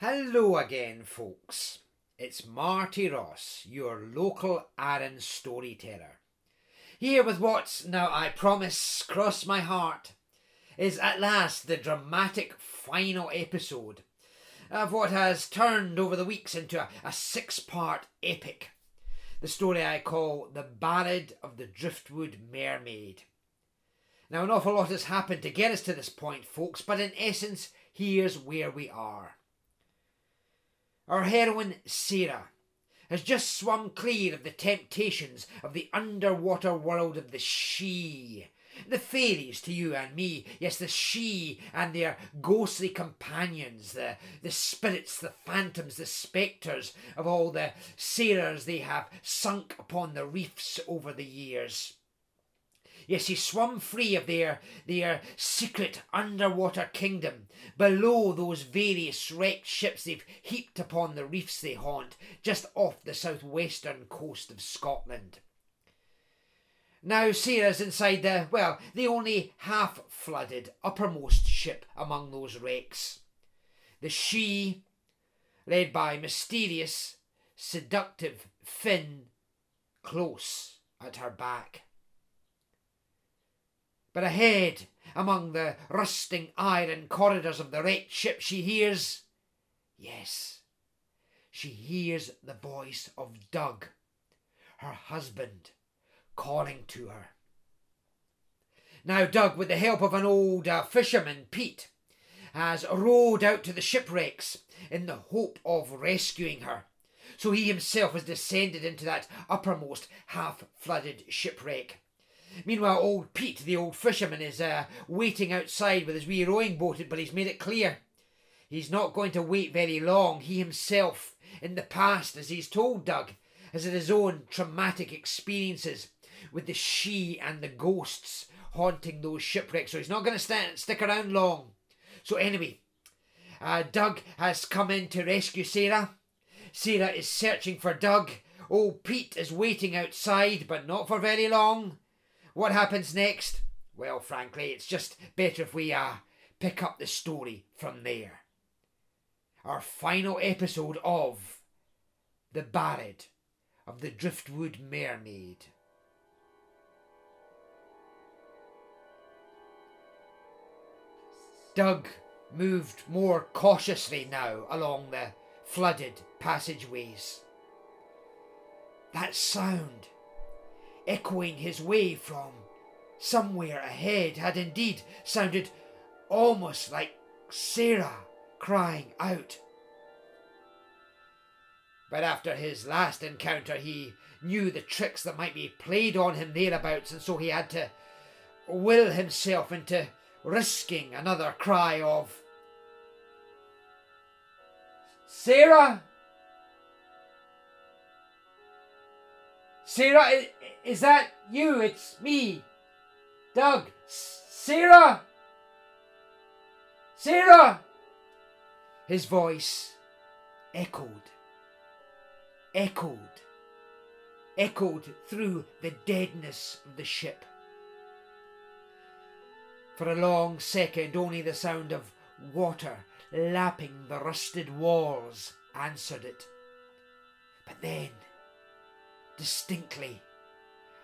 Hello again, folks. It's Marty Ross, your local Aaron storyteller. Here with what's now, I promise, cross my heart, is at last the dramatic final episode of what has turned over the weeks into a, a six part epic. The story I call The Ballad of the Driftwood Mermaid. Now, an awful lot has happened to get us to this point, folks, but in essence, here's where we are. Our heroine, Sarah, has just swum clear of the temptations of the underwater world of the Sidhe. The fairies to you and me, yes, the Sidhe and their ghostly companions, the, the spirits, the phantoms, the spectres of all the sailors they have sunk upon the reefs over the years. Yes, he swum free of their, their secret underwater kingdom, below those various wrecked ships they've heaped upon the reefs they haunt, just off the southwestern coast of Scotland. Now Sarah's inside the, well, the only half flooded uppermost ship among those wrecks. The Sidhe, led by mysterious, seductive Finn, close at her back. But ahead, among the rusting iron corridors of the wrecked ship, she hears, yes, she hears the voice of Doug, her husband, calling to her. Now, Doug, with the help of an old uh, fisherman, Pete, has rowed out to the shipwrecks in the hope of rescuing her. So he himself has descended into that uppermost half flooded shipwreck. Meanwhile, old Pete, the old fisherman, is uh, waiting outside with his wee rowing boat, but he's made it clear he's not going to wait very long. He himself, in the past, as he's told Doug, has had his own traumatic experiences with the Sidhe and the ghosts haunting those shipwrecks, so he's not going to st- stick around long. So, anyway, uh, Doug has come in to rescue Sarah. Sarah is searching for Doug. Old Pete is waiting outside, but not for very long. What happens next? Well, frankly, it's just better if we uh, pick up the story from there. Our final episode of The Ballad of the Driftwood Mermaid. Doug moved more cautiously now along the flooded passageways. That sound, echoing his way from somewhere ahead, had indeed sounded almost like Sarah crying out. But after his last encounter, he knew the tricks that might be played on him thereabouts, and so he had to will himself into risking another cry of Sarah! Sarah, is that you? It's me, Doug. Sarah! Sarah! His voice echoed, echoed, echoed through the deadness of the ship. For a long second, only the sound of water lapping the rusted walls answered it. But then, distinctly,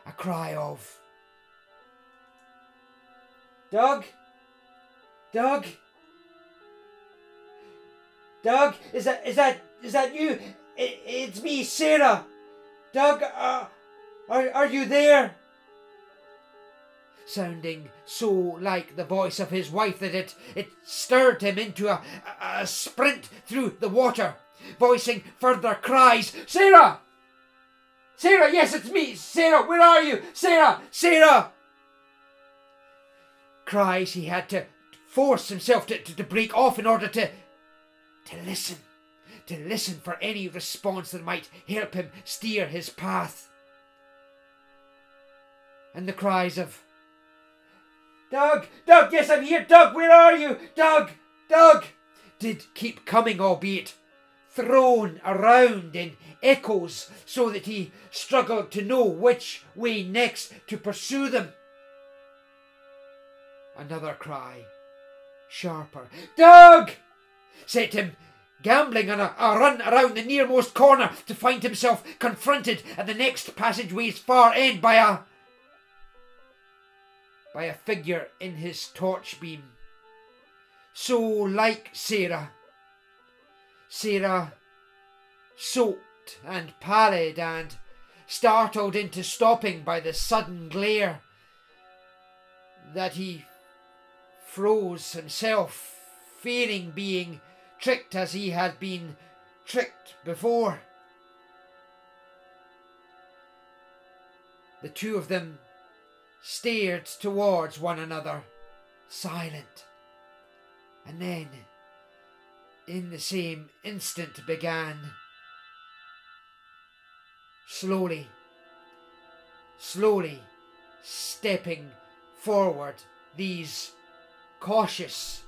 a cry of Doug? Doug? Doug? Is that is that is that you? It, it's me, Sarah. Doug, uh, are are you there? Sounding so like the voice of his wife that it it stirred him into a, a, a sprint through the water, voicing further cries. Sarah! Sarah, yes, it's me. Sarah, where are you? Sarah, Sarah! Cries he had to force himself to, to, to break off in order to to listen, to listen for any response that might help him steer his path. And the cries of Doug, Doug, yes, I'm here, Doug, where are you? Doug, Doug, did keep coming, albeit thrown around in echoes so that he struggled to know which way next to pursue them. Another cry, sharper, Doug! set him gambling on a, a run around the nearmost corner to find himself confronted at the next passageway's far end by a by a figure in his torch beam. So like Sarah. Sarah, soaked and pallid and startled into stopping by the sudden glare, that he froze himself, fearing being tricked as he had been tricked before. The two of them stared towards one another, silent, and then, in the same instant, began. Slowly, slowly stepping forward these cautious,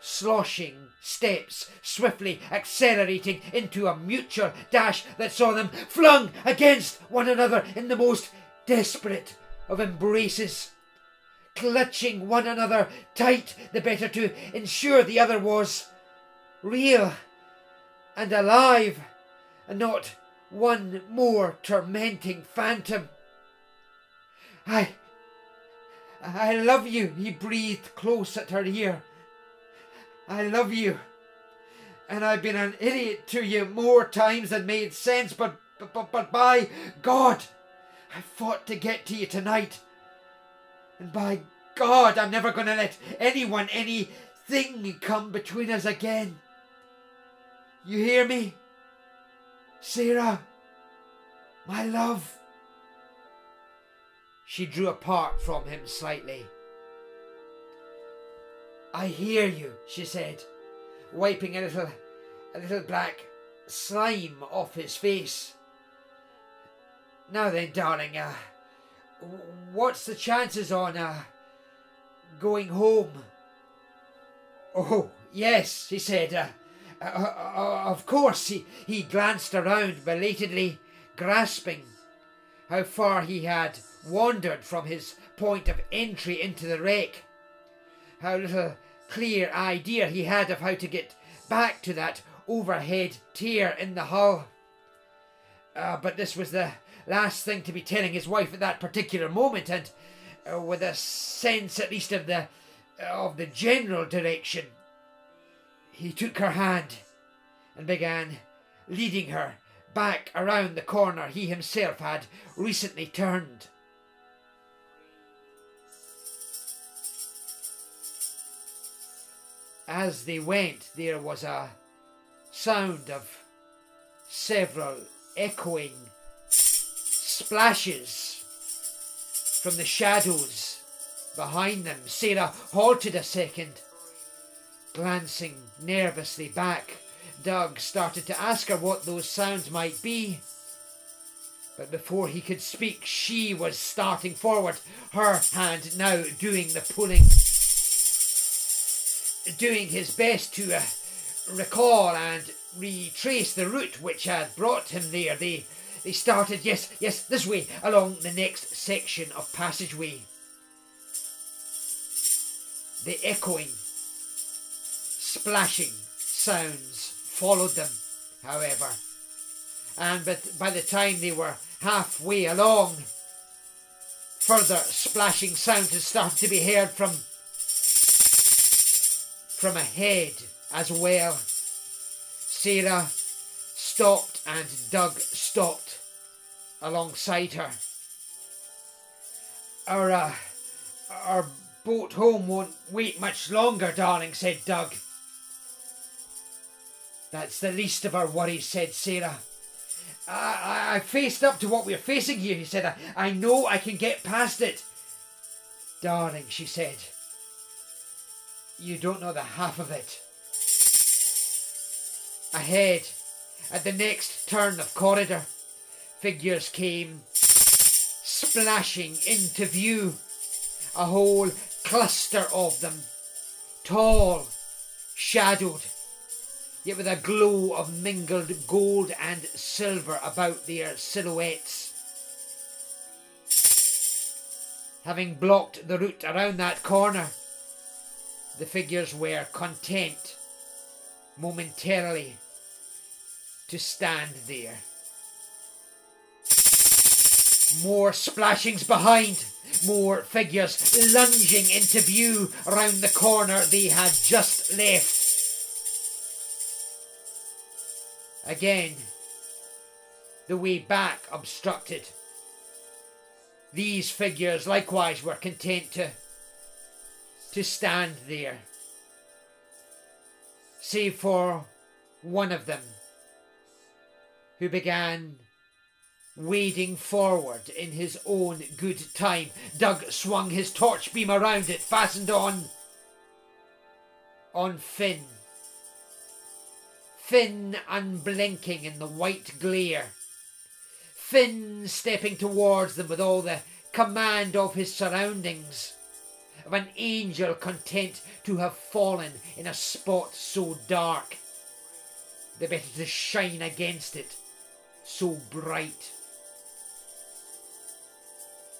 sloshing steps, swiftly accelerating into a mutual dash that saw them flung against one another in the most desperate of embraces, clutching one another tight the better to ensure the other was real and alive and not one more tormenting phantom. I. I love you, he breathed close at her ear. I love you. And I've been an idiot to you more times than made sense, but, but, but but by God, I fought to get to you tonight. And by God, I'm never going to let anyone, anything come between us again. You hear me? Sarah, my love. She drew apart from him slightly. I hear you, she said, wiping a little, a little black slime off his face. Now then, darling, uh, what's the chances on uh, going home? Oh, yes, he said. Uh, uh, uh, of course, he, he glanced around belatedly, grasping how far he had wandered from his point of entry into the wreck. How little clear idea he had of how to get back to that overhead tier in the hull. Uh, but this was the last thing to be telling his wife at that particular moment, and uh, with a sense at least of the of the general direction he took her hand and began leading her back around the corner he himself had recently turned. As they went, there was a sound of several echoing splashes from the shadows behind them. Sarah halted a second Glancing nervously back, Doug started to ask her what those sounds might be. But before he could speak, she was starting forward, her hand now doing the pulling. Doing his best to uh, recall and retrace the route which had brought him there. They, they started, yes, yes, this way, along the next section of passageway. The echoing splashing sounds followed them, however, and but by the time they were halfway along, further splashing sounds had started to be heard from from ahead as well. Sarah stopped and Doug stopped alongside her. Our, uh, our boat home won't wait much longer, darling, said Doug. That's the least of our worries, said Sarah. I, I, I faced up to what we're facing here, he said. I, I know I can get past it. Darling, she said, you don't know the half of it. Ahead, at the next turn of corridor, figures came splashing into view. A whole cluster of them, tall, shadowed, yet with a glow of mingled gold and silver about their silhouettes. Having blocked the route around that corner, the figures were content momentarily to stand there. More splashings behind, more figures lunging into view round the corner they had just left. Again, the way back obstructed. These figures likewise were content to, to stand there, save for one of them who began wading forward in his own good time. Doug swung his torch beam around it, fastened on on Finn. Finn unblinking in the white glare. Finn stepping towards them with all the command of his surroundings, of an angel content to have fallen in a spot so dark, the better to shine against it so bright.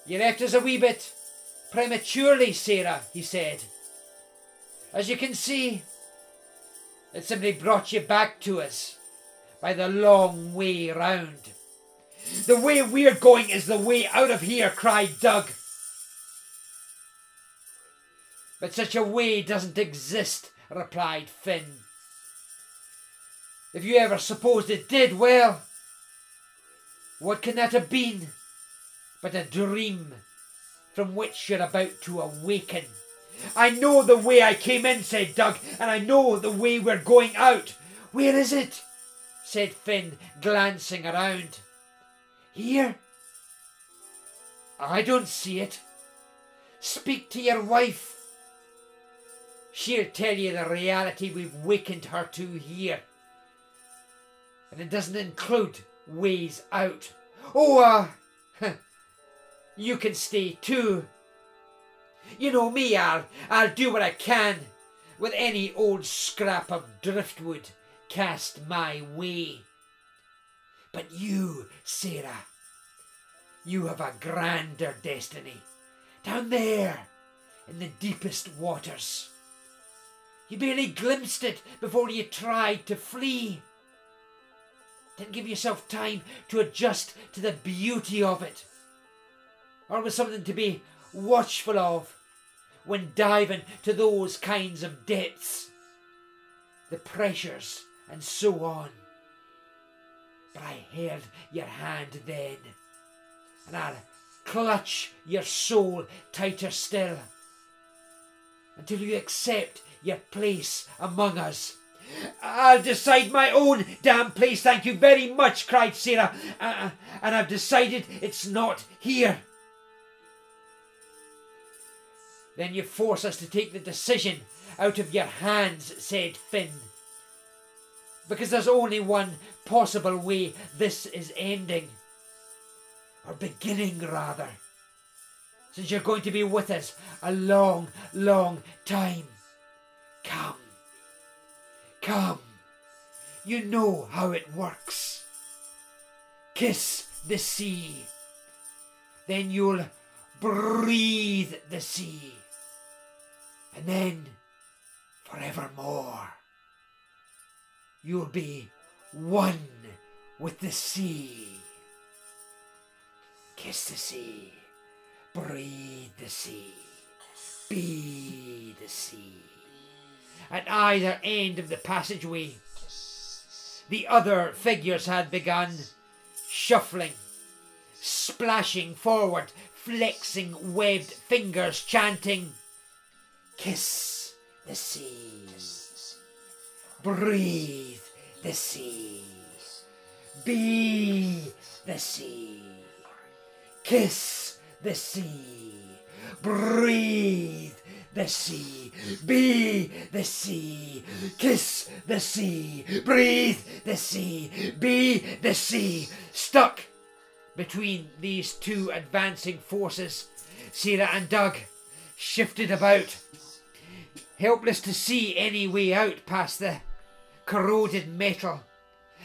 You left us a wee bit prematurely, Sarah, he said. As you can see, it simply brought you back to us by the long way round. The way we're going is the way out of here, cried Doug. But such a way doesn't exist, replied Finn. If you ever supposed it did, well, what can that have been but a dream from which you're about to awaken? I know the way I came in, said Doug, and I know the way we're going out. Where is it? said Finn, glancing around. Here? I don't see it. Speak to your wife. She'll tell you the reality we've wakened her to here. And it doesn't include ways out. Oh, uh, you can stay too. You know me, I'll, I'll do what I can with any old scrap of driftwood cast my way. But you, Sarah, you have a grander destiny. Down there, in the deepest waters. You barely glimpsed it before you tried to flee. Didn't give yourself time to adjust to the beauty of it. Or was something to be watchful of when diving to those kinds of depths. The pressures and so on. But I held your hand then, and I'll clutch your soul tighter still until you accept your place among us. I'll decide my own damn place, thank you very much, cried Sarah. Uh, and I've decided it's not here. Then you force us to take the decision out of your hands, said Finn. Because there's only one possible way this is ending. Or beginning, rather. Since you're going to be with us a long, long time. Come. Come, you know how it works. Kiss the sea. Then you'll breathe the sea. And then, forevermore, you'll be one with the sea. Kiss the sea. Breathe the sea. Be the sea at either end of the passageway. The other figures had begun shuffling, splashing forward, flexing webbed fingers, chanting, Kiss the sea, breathe the sea, be the sea, kiss the sea, breathe the sea, be the sea, kiss the sea, breathe the sea, be the sea. Stuck between these two advancing forces, Sarah and Doug shifted about, helpless to see any way out past the corroded metal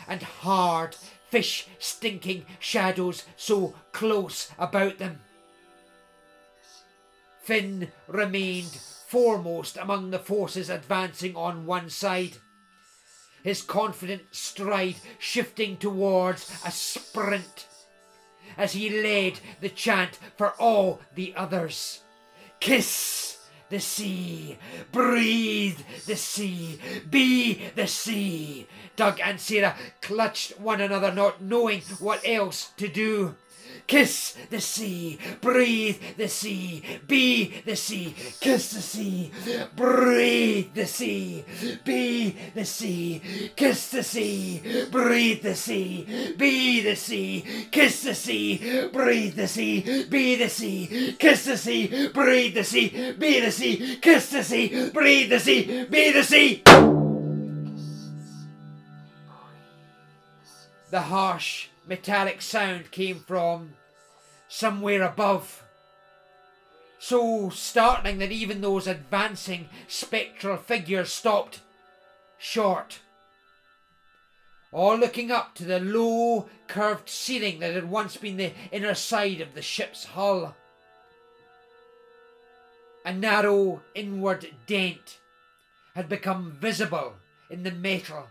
and hard, fish stinking shadows so close about them. Finn remained foremost among the forces advancing on one side. his confident stride shifting towards a sprint as he led the chant for all the others. Kiss the sea, breathe the sea, be the sea. Doug and Sarah clutched one another, not knowing what else to do. Kiss the sea, breathe the sea, be the sea. Kiss the sea, breathe the sea, be the sea. Kiss the sea, breathe the sea, be the sea. Kiss the sea, breathe the sea, be the sea. Kiss the sea, breathe the sea, be the sea. Kiss the sea, breathe the sea, be the sea. The harsh metallic sound came from somewhere above. So startling that even those advancing spectral figures stopped short. All looking up to the low, curved ceiling that had once been the inner side of the ship's hull. A narrow inward dent had become visible in the metal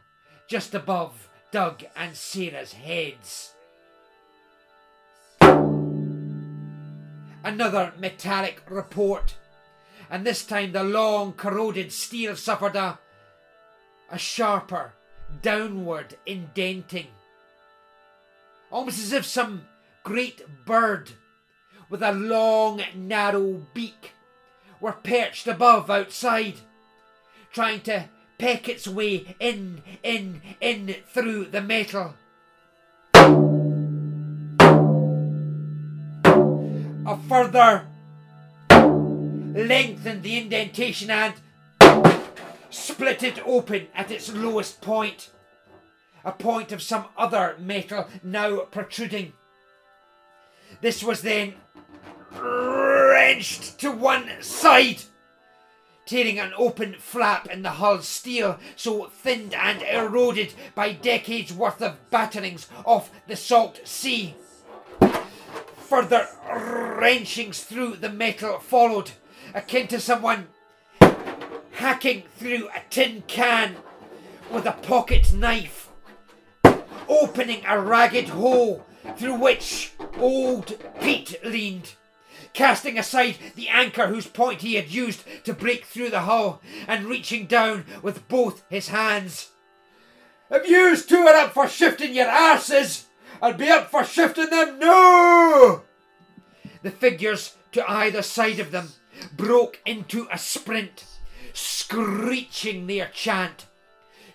just above Doug and Sarah's heads. Another metallic report, and this time the long corroded steel suffered a, a sharper downward indenting. Almost as if some great bird with a long narrow beak were perched above outside, trying to peck its way in, in, in through the metal. A further lengthened the indentation and split it open at its lowest point. A point of some other metal now protruding. This was then wrenched to one side tearing an open flap in the hull's steel, so thinned and eroded by decades worth of batterings off the salt sea. Further wrenchings through the metal followed, akin to someone hacking through a tin can with a pocket knife, opening a ragged hole through which old Pete leaned casting aside the anchor whose point he had used to break through the hull, and reaching down with both his hands. If yous two are up for shifting your asses, I'll be up for shifting them no! The figures to either side of them broke into a sprint, screeching their chant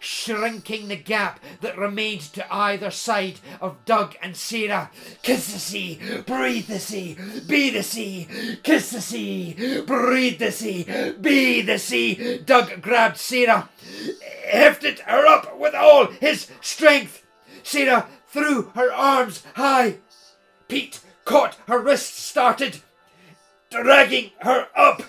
shrinking the gap that remained to either side of Doug and Sarah. Kiss the sea, breathe the sea, be the sea. Kiss the sea, breathe the sea, be the sea. Doug grabbed Sarah, hefted her up with all his strength. Sarah threw her arms high. Pete caught her wrists, started dragging her up.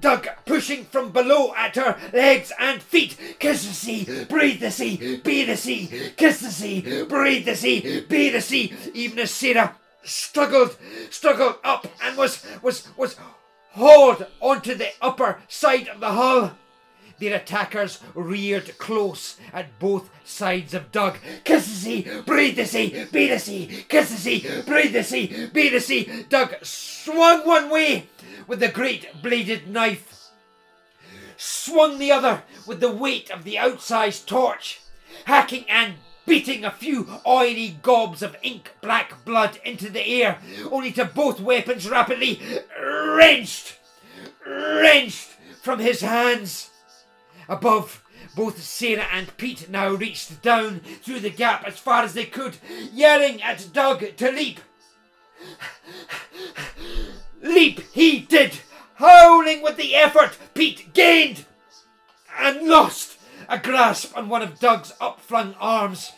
Doug pushing from below at her legs and feet. Kiss the sea, breathe the sea, be the sea. Kiss the sea, breathe the sea, be the sea. Even as Sarah struggled, struggled up and was was was hauled onto the upper side of the hull. Their attackers reared close at both sides of Doug. Kiss the sea, breathe the sea, be the sea. Kiss the sea, breathe the sea, be the sea. Doug swung one way with the great bladed knife, swung the other with the weight of the outsized torch, hacking and beating a few oily gobs of ink black blood into the air, only to both weapons rapidly wrenched, wrenched from his hands. Above, both Sarah and Pete now reached down through the gap as far as they could, yelling at Doug to leap. Leap he did, howling with the effort Pete gained and lost a grasp on one of Doug's upflung arms.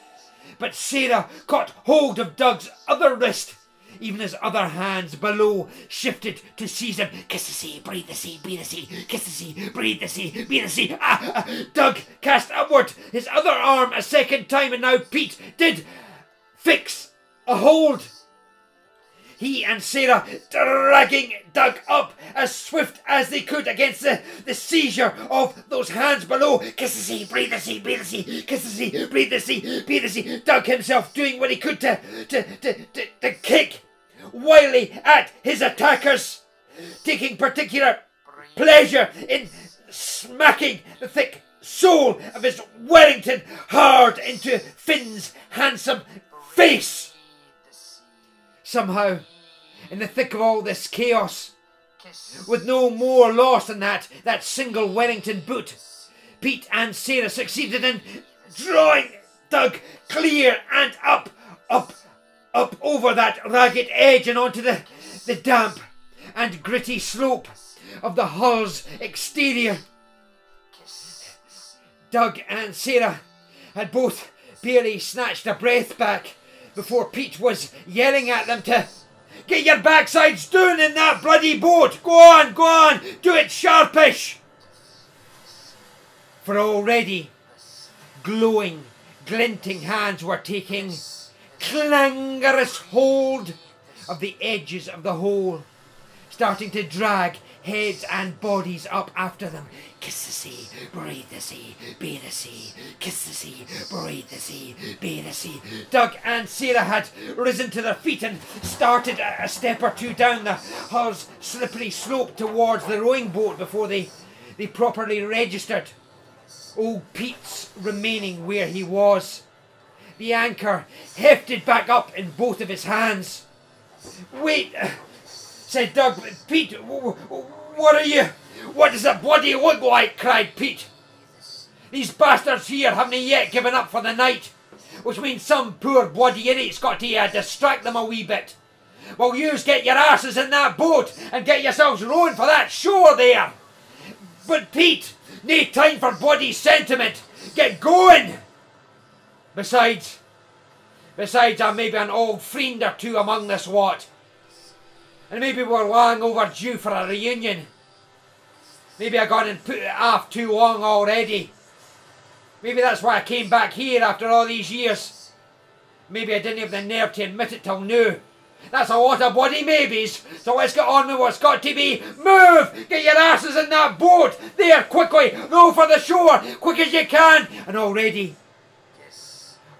But Sarah caught hold of Doug's other wrist, even as other hands below shifted to seize him. Kiss the sea, breathe the sea, be the sea. Kiss the sea, breathe the sea, be the sea. Ah, ah. Doug cast upward his other arm a second time, and now Pete did fix a hold he and Sarah dragging Doug up as swift as they could against the, the seizure of those hands below. Kiss the sea, breathe the sea, breathe the sea, kiss the sea, breathe the sea, breathe the sea. Doug himself doing what he could to, to, to, to, to kick wildly at his attackers, taking particular pleasure in smacking the thick sole of his Wellington hard into Finn's handsome face. Somehow, in the thick of all this chaos, with no more loss than that, that single Wellington boot, Pete and Sarah succeeded in drawing Doug clear and up, up, up over that ragged edge and onto the, the damp and gritty slope of the hull's exterior. Doug and Sarah had both barely snatched a breath back before Pete was yelling at them to get your backsides down in that bloody boat. Go on, go on, do it sharpish. For already glowing, glinting hands were taking clangorous hold of the edges of the hole, starting to drag heads and bodies up after them. Kiss the sea, breathe the sea, be the sea. Kiss the sea, breathe the sea, be the sea. Doug and Sarah had risen to their feet and started a step or two down the hull's slippery slope towards the rowing boat before they, they properly registered. Old Pete's remaining where he was. The anchor hefted back up in both of his hands. Wait, said Doug. Pete, what are you? What does the bloody look like? cried Pete. These bastards here haven't yet given up for the night, which means some poor bloody idiot's got to uh, distract them a wee bit. Well, yous get your asses in that boat and get yourselves rowing for that shore there. But Pete, no time for bloody sentiment. Get going. Besides, besides, I'm maybe an old friend or two among this lot. And maybe we're long overdue for a reunion. Maybe I got and put it off too long already. Maybe that's why I came back here after all these years. Maybe I didn't have the nerve to admit it till now. That's a lot of bloody maybes. So let's get on with what's got to be. Move! Get your asses in that boat! There, quickly! Row for the shore! Quick as you can! And already,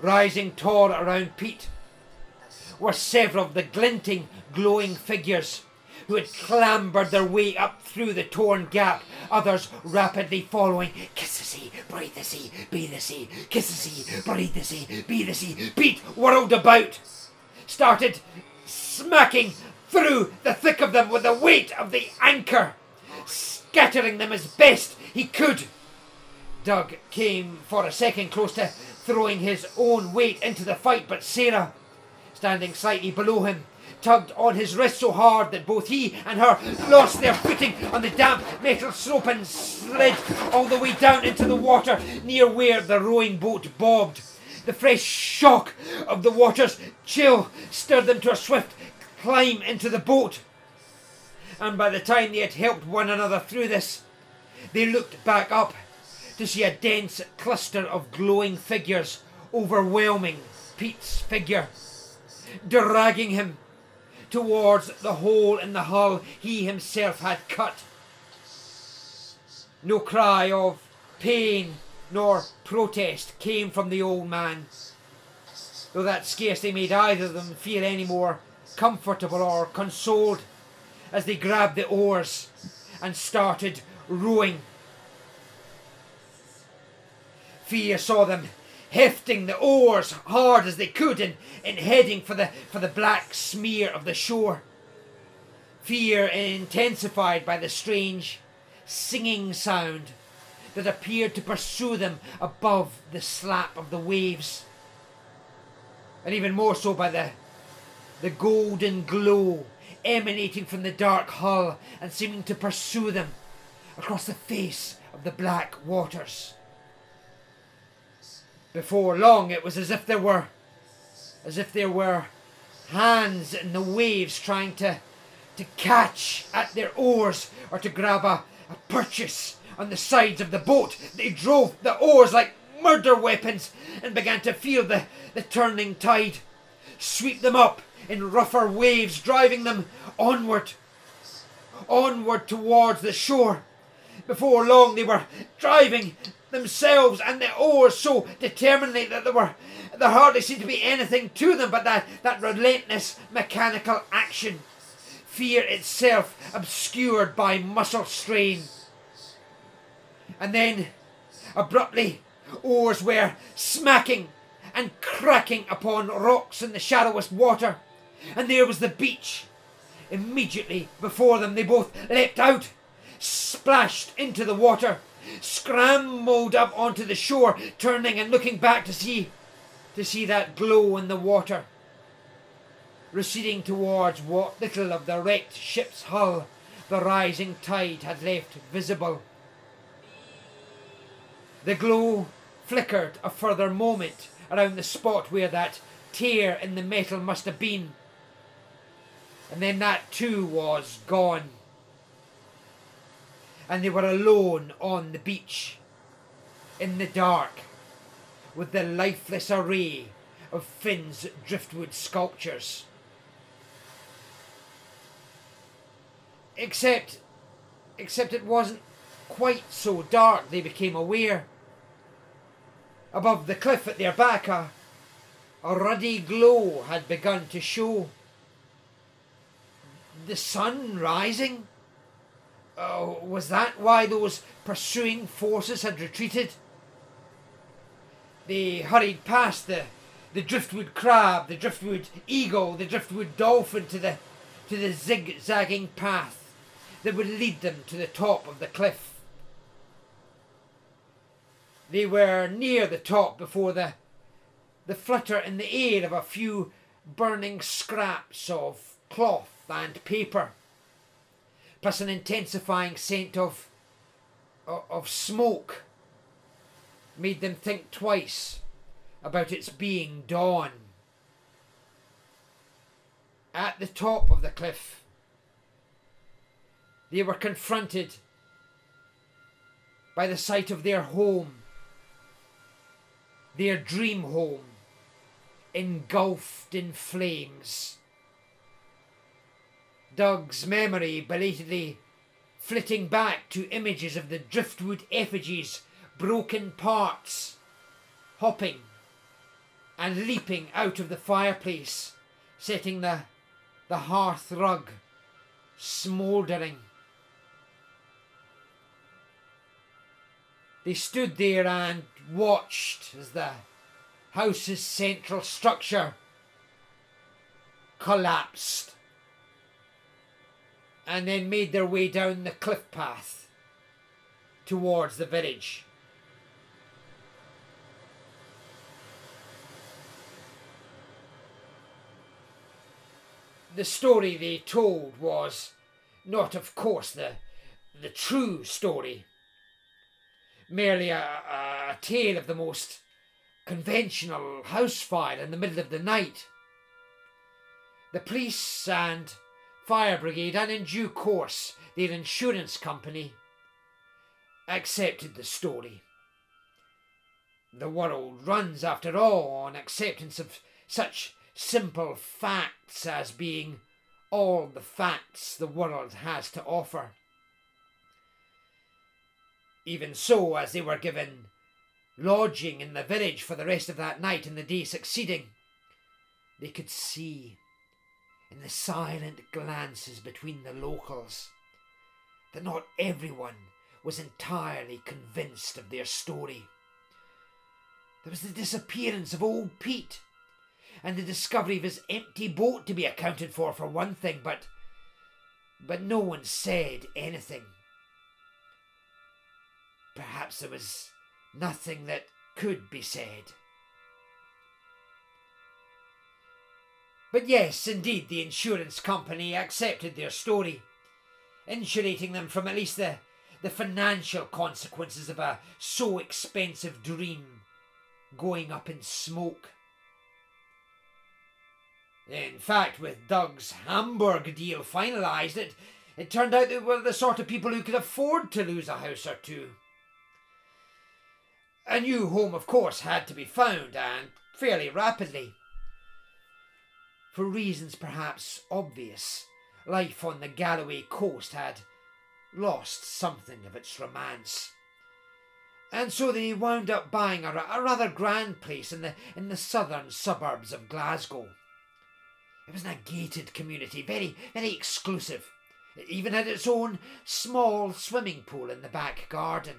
rising tall around Pete, were several of the glinting, glowing figures who had clambered their way up through the torn gap, others rapidly following. Kiss the sea, breathe the sea, be the sea, kiss the sea, breathe the sea, be the sea. Pete whirled about, started smacking through the thick of them with the weight of the anchor, scattering them as best he could. Doug came for a second close to throwing his own weight into the fight, but Sarah, standing slightly below him, tugged on his wrist so hard that both he and her lost their footing on the damp metal slope and slid all the way down into the water near where the rowing boat bobbed. The fresh shock of the water's chill stirred them to a swift climb into the boat. And by the time they had helped one another through this, they looked back up to see a dense cluster of glowing figures overwhelming Pete's figure, dragging him towards the hole in the hull he himself had cut. No cry of pain nor protest came from the old man, though that scarcely made either of them feel any more comfortable or consoled as they grabbed the oars and started rowing. Fear saw them hefting the oars hard as they could and, and heading for the, for the black smear of the shore. Fear intensified by the strange singing sound that appeared to pursue them above the slap of the waves. And even more so by the, the golden glow emanating from the dark hull and seeming to pursue them across the face of the black waters. Before long, it was as if there were, as if there were hands in the waves trying to, to catch at their oars or to grab a, a purchase on the sides of the boat. They drove the oars like murder weapons and began to feel the, the turning tide sweep them up in rougher waves, driving them onward, onward towards the shore. Before long, they were driving themselves and the oars so determinedly that there were there hardly seemed to be anything to them but that, that relentless mechanical action. Fear itself obscured by muscle strain. And then, abruptly, oars were smacking and cracking upon rocks in the shallowest water. And there was the beach. Immediately before them, they both leapt out, splashed into the water, scrambled up onto the shore, turning and looking back to see to see that glow in the water, receding towards what little of the wrecked ship's hull the rising tide had left visible. The glow flickered a further moment around the spot where that tear in the metal must have been, and then that too was gone. And they were alone on the beach, in the dark, with the lifeless array of Finn's driftwood sculptures. Except, except it wasn't quite so dark, they became aware. Above the cliff at their back, a, a ruddy glow had begun to show. The sun rising? Oh, was that why those pursuing forces had retreated? They hurried past the, the driftwood crab, the driftwood eagle, the driftwood dolphin to the, to the zigzagging path that would lead them to the top of the cliff. They were near the top before the, the flutter in the air of a few burning scraps of cloth and paper, plus an intensifying scent of, of, of smoke made them think twice about its being dawn. At the top of the cliff, they were confronted by the sight of their home, their dream home, engulfed in flames. Doug's memory belatedly flitting back to images of the driftwood effigies broken parts, hopping and leaping out of the fireplace, setting the, the hearth rug smouldering. They stood there and watched as the house's central structure collapsed and then made their way down the cliff path towards the village. the story they told was not, of course, the, the true story, merely a, a, tale of the most conventional house fire in the middle of the night. The police and fire brigade, and in due course their insurance company, accepted the story. The world runs, after all, on acceptance of such simple facts as being all the facts the world has to offer. Even so, as they were given lodging in the village for the rest of that night and the day succeeding, they could see in the silent glances between the locals that not everyone was entirely convinced of their story. There was the disappearance of old Pete, and the discovery of his empty boat to be accounted for, for one thing, but. But no one said anything. Perhaps there was nothing that could be said. But yes, indeed, the insurance company accepted their story, insulating them from at least the, the financial consequences of a so expensive dream going up in smoke. In fact, with Doug's Hamburg deal finalised, it, it turned out they were the sort of people who could afford to lose a house or two. A new home, of course, had to be found, and fairly rapidly. For reasons perhaps obvious, life on the Galloway coast had lost something of its romance. And so they wound up buying a, a rather grand place in the, in the southern suburbs of Glasgow. It was in a gated community, very, very exclusive. It even had its own small swimming pool in the back garden.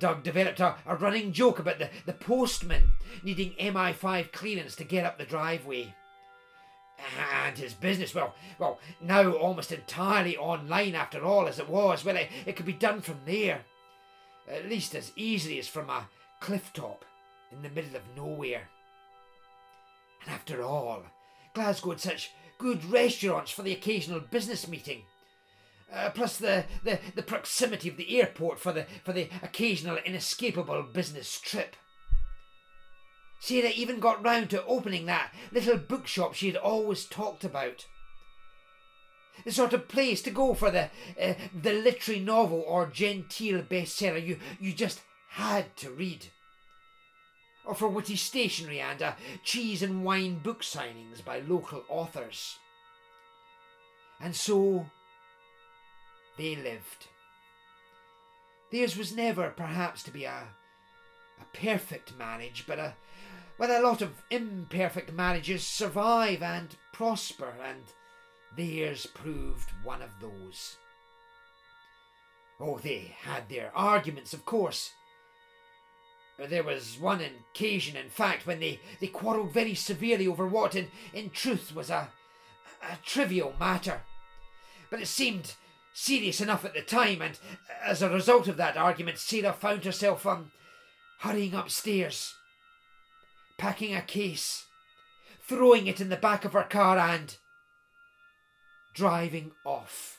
Doug developed a, a running joke about the, the postman needing MI5 clearance to get up the driveway. And his business, well, well, now almost entirely online after all, as it was, well, it, it could be done from there. At least as easily as from a cliff top in the middle of nowhere. And after all, Glasgow had such good restaurants for the occasional business meeting. Uh, plus the, the, the proximity of the airport for the, for the occasional inescapable business trip. Sarah even got round to opening that little bookshop she had always talked about. The sort of place to go for the uh, the literary novel or genteel bestseller you, you just had to read or for witty stationery and uh, cheese and wine book signings by local authors. And so they lived. Theirs was never perhaps to be a, a perfect marriage, but a, well, a lot of imperfect marriages survive and prosper, and theirs proved one of those. Oh, they had their arguments, of course, there was one occasion, in fact, when they, they quarrelled very severely over what, in, in truth, was a, a trivial matter. But it seemed serious enough at the time, and as a result of that argument, Sarah found herself um, hurrying upstairs, packing a case, throwing it in the back of her car, and driving off.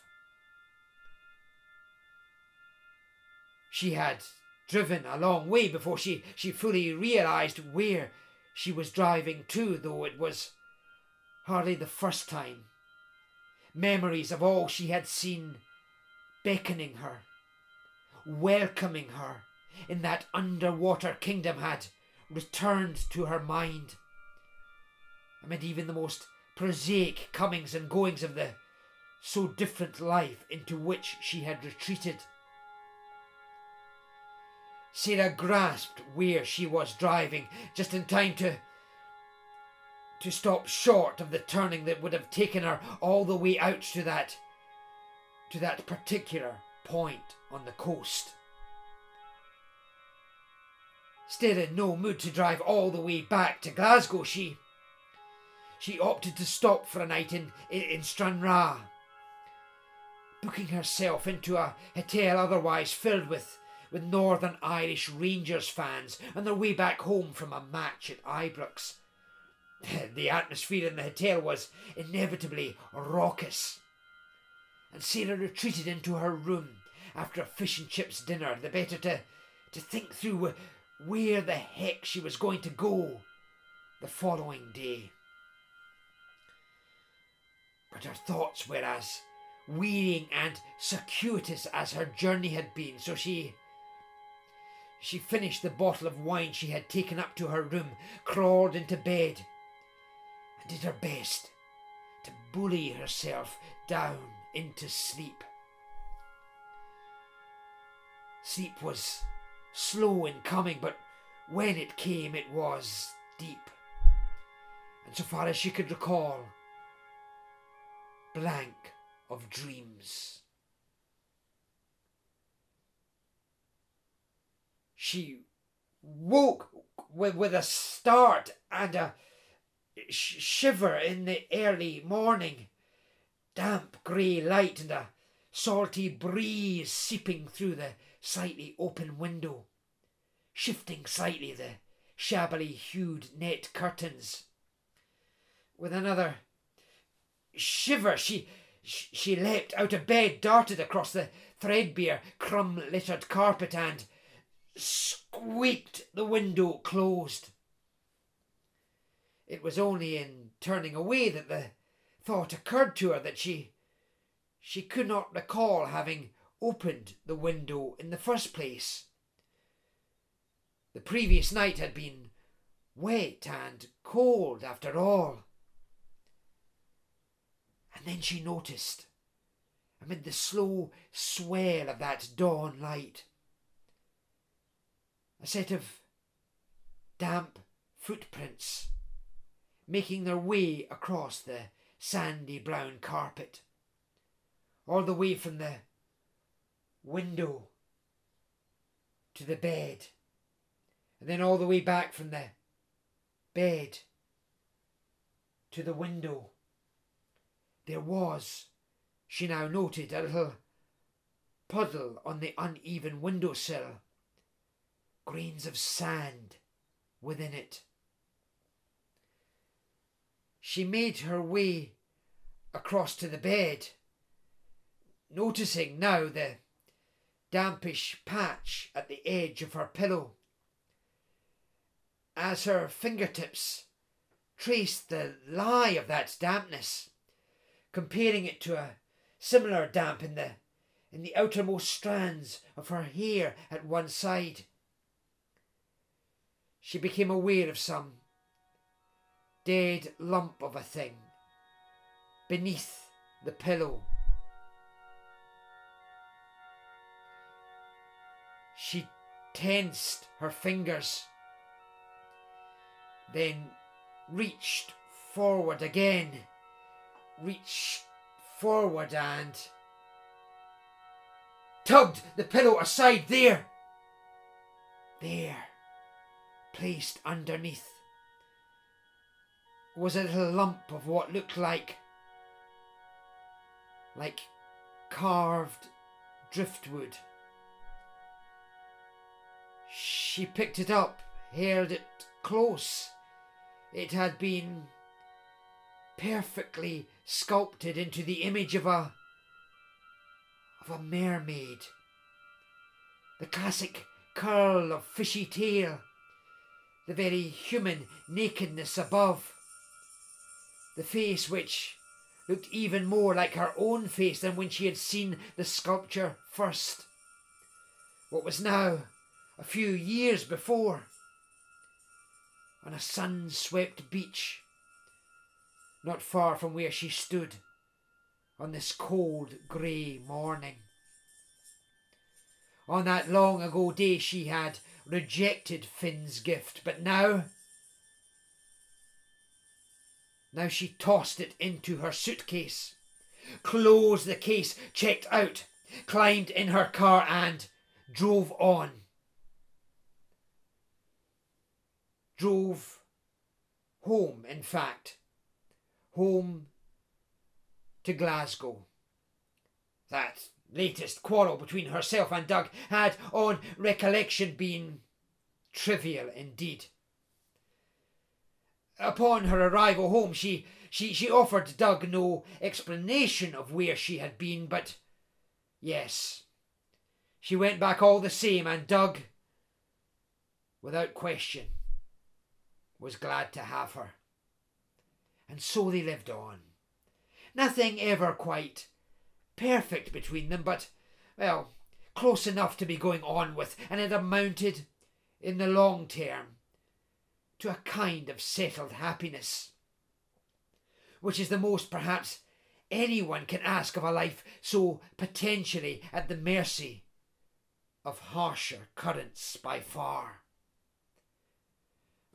She had driven a long way before she, she fully realised where she was driving to, though it was hardly the first time. Memories of all she had seen beckoning her, welcoming her in that underwater kingdom had returned to her mind. Amid even the most prosaic comings and goings of the so different life into which she had retreated. Sarah grasped where she was driving just in time to to stop short of the turning that would have taken her all the way out to that to that particular point on the coast. Still in no mood to drive all the way back to Glasgow, she she opted to stop for a night in, in, in Stranraer, booking herself into a hotel otherwise filled with with Northern Irish Rangers fans on their way back home from a match at Ibrox. the atmosphere in the hotel was inevitably raucous. And Sarah retreated into her room after a fish and chips dinner, the better to, to think through where the heck she was going to go the following day. But her thoughts were as wearying and circuitous as her journey had been, so she she finished the bottle of wine she had taken up to her room, crawled into bed, and did her best to bully herself down into sleep. Sleep was slow in coming, but when it came, it was deep. And so far as she could recall, blank of dreams. She woke with, with a start and a sh- shiver in the early morning. Damp grey light and a salty breeze seeping through the slightly open window, shifting slightly the shabbily hued net curtains. With another shiver, she she leapt out of bed, darted across the threadbare, crumb littered carpet, and squeaked the window closed. It was only in turning away that the thought occurred to her that she she could not recall having opened the window in the first place. The previous night had been wet and cold after all. And then she noticed, amid the slow swell of that dawn light, a set of damp footprints making their way across the sandy brown carpet, all the way from the window to the bed, and then all the way back from the bed to the window. There was, she now noted, a little puddle on the uneven windowsill, grains of sand within it. She made her way across to the bed, noticing now the dampish patch at the edge of her pillow. As her fingertips traced the lie of that dampness, comparing it to a similar damp in the in the outermost strands of her hair at one side. She became aware of some dead lump of a thing beneath the pillow. She tensed her fingers, then reached forward again, reached forward and tugged the pillow aside there. There, placed underneath, was a little lump of what looked like like carved driftwood. She picked it up, held it close. It had been perfectly sculpted into the image of a of a mermaid. The classic curl of fishy tail, the very human nakedness above, the face which looked even more like her own face than when she had seen the sculpture first. What was now a few years before, on a sun swept beach, not far from where she stood on this cold grey morning. On that long ago day she had rejected Finn's gift, but now. Now she tossed it into her suitcase, closed the case, checked out, climbed in her car, and drove on. Drove home, in fact, home to Glasgow. That latest quarrel between herself and Doug had, on recollection, been trivial indeed. Upon her arrival home, she, she, she offered Doug no explanation of where she had been, but yes, she went back all the same, and Doug, without question, was glad to have her. And so they lived on. Nothing ever quite perfect between them, but, well, close enough to be going on with, and it amounted, in the long term, to a kind of settled happiness, which is the most perhaps anyone can ask of a life so potentially at the mercy of harsher currents by far.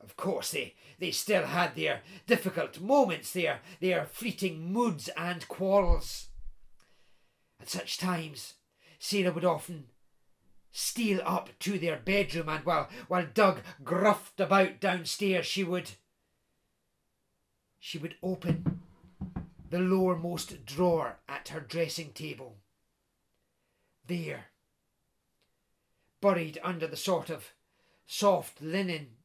Of course, they, they still had their difficult moments, their, their fleeting moods and quarrels. At such times, Sarah would often steal up to their bedroom, and while, while Doug gruffed about downstairs, she would she would open the lowermost drawer at her dressing table. There, buried under the sort of soft linen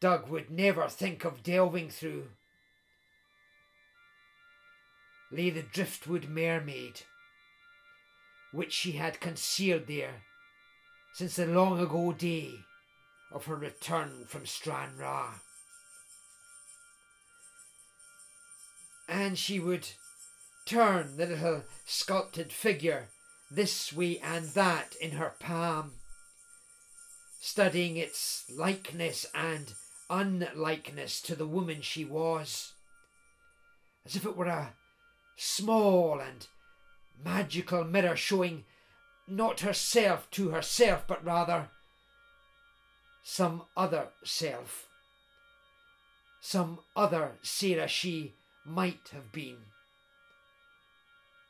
Doug would never think of delving through, lay the driftwood mermaid which she had concealed there since the long ago day of her return from Stranraer. And she would turn the little sculpted figure this way and that in her palm, studying its likeness and unlikeness to the woman she was, as if it were a small and magical mirror showing not herself to herself, but rather some other self, some other Sarah she might have been.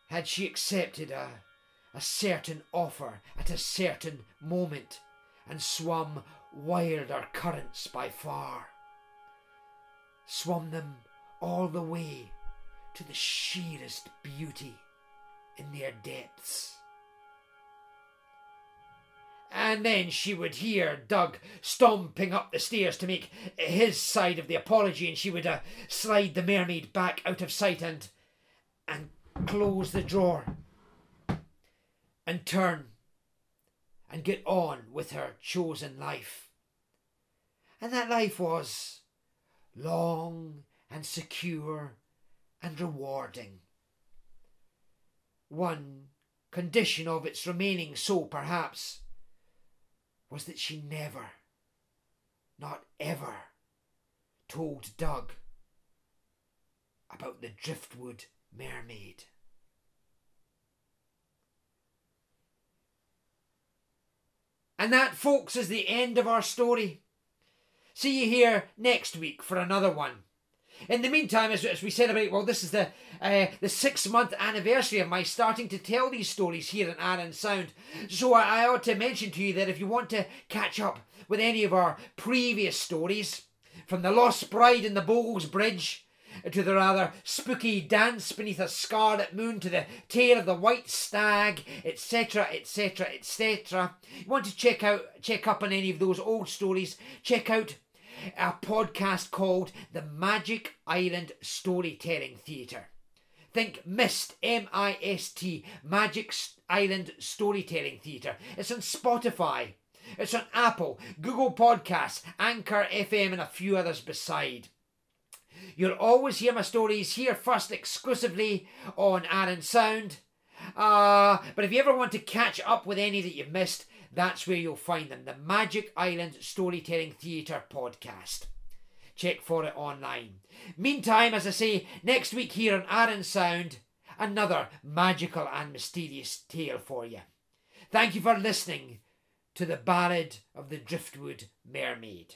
Had she accepted a, a certain offer at a certain moment and swum wilder currents by far, swum them all the way to the sheerest beauty in their depths. And then she would hear Doug stomping up the stairs to make his side of the apology, and she would uh, slide the mermaid back out of sight and and close the drawer and turn and get on with her chosen life. And that life was long and secure and rewarding. One condition of its remaining so, perhaps, was that she never, not ever, told Doug about the driftwood mermaid. And that, folks, is the end of our story. See you here next week for another one. In the meantime, as, as we celebrate, well, this is the uh, the six month anniversary of my starting to tell these stories here in Arran Sound. So I, I ought to mention to you that if you want to catch up with any of our previous stories, from the Lost Bride in the Bowls Bridge to the rather spooky dance beneath a scarlet moon to the tale of the white stag, etc., etc., etc. You want to check out, check up on any of those old stories? Check out a podcast called the Magic Island Storytelling Theatre. Think MIST, M I S T, Magic Island Storytelling Theatre. It's on Spotify. It's on Apple, Google Podcasts, Anchor FM, and a few others beside. You'll always hear my stories here first exclusively on Arran Sound. Uh, but if you ever want to catch up with any that you've missed, that's where you'll find them the Magic Island Storytelling Theatre podcast. Check for it online. Meantime, as I say, next week here on Arran Sound, another magical and mysterious tale for you. Thank you for listening to the Ballad of the Driftwood Mermaid.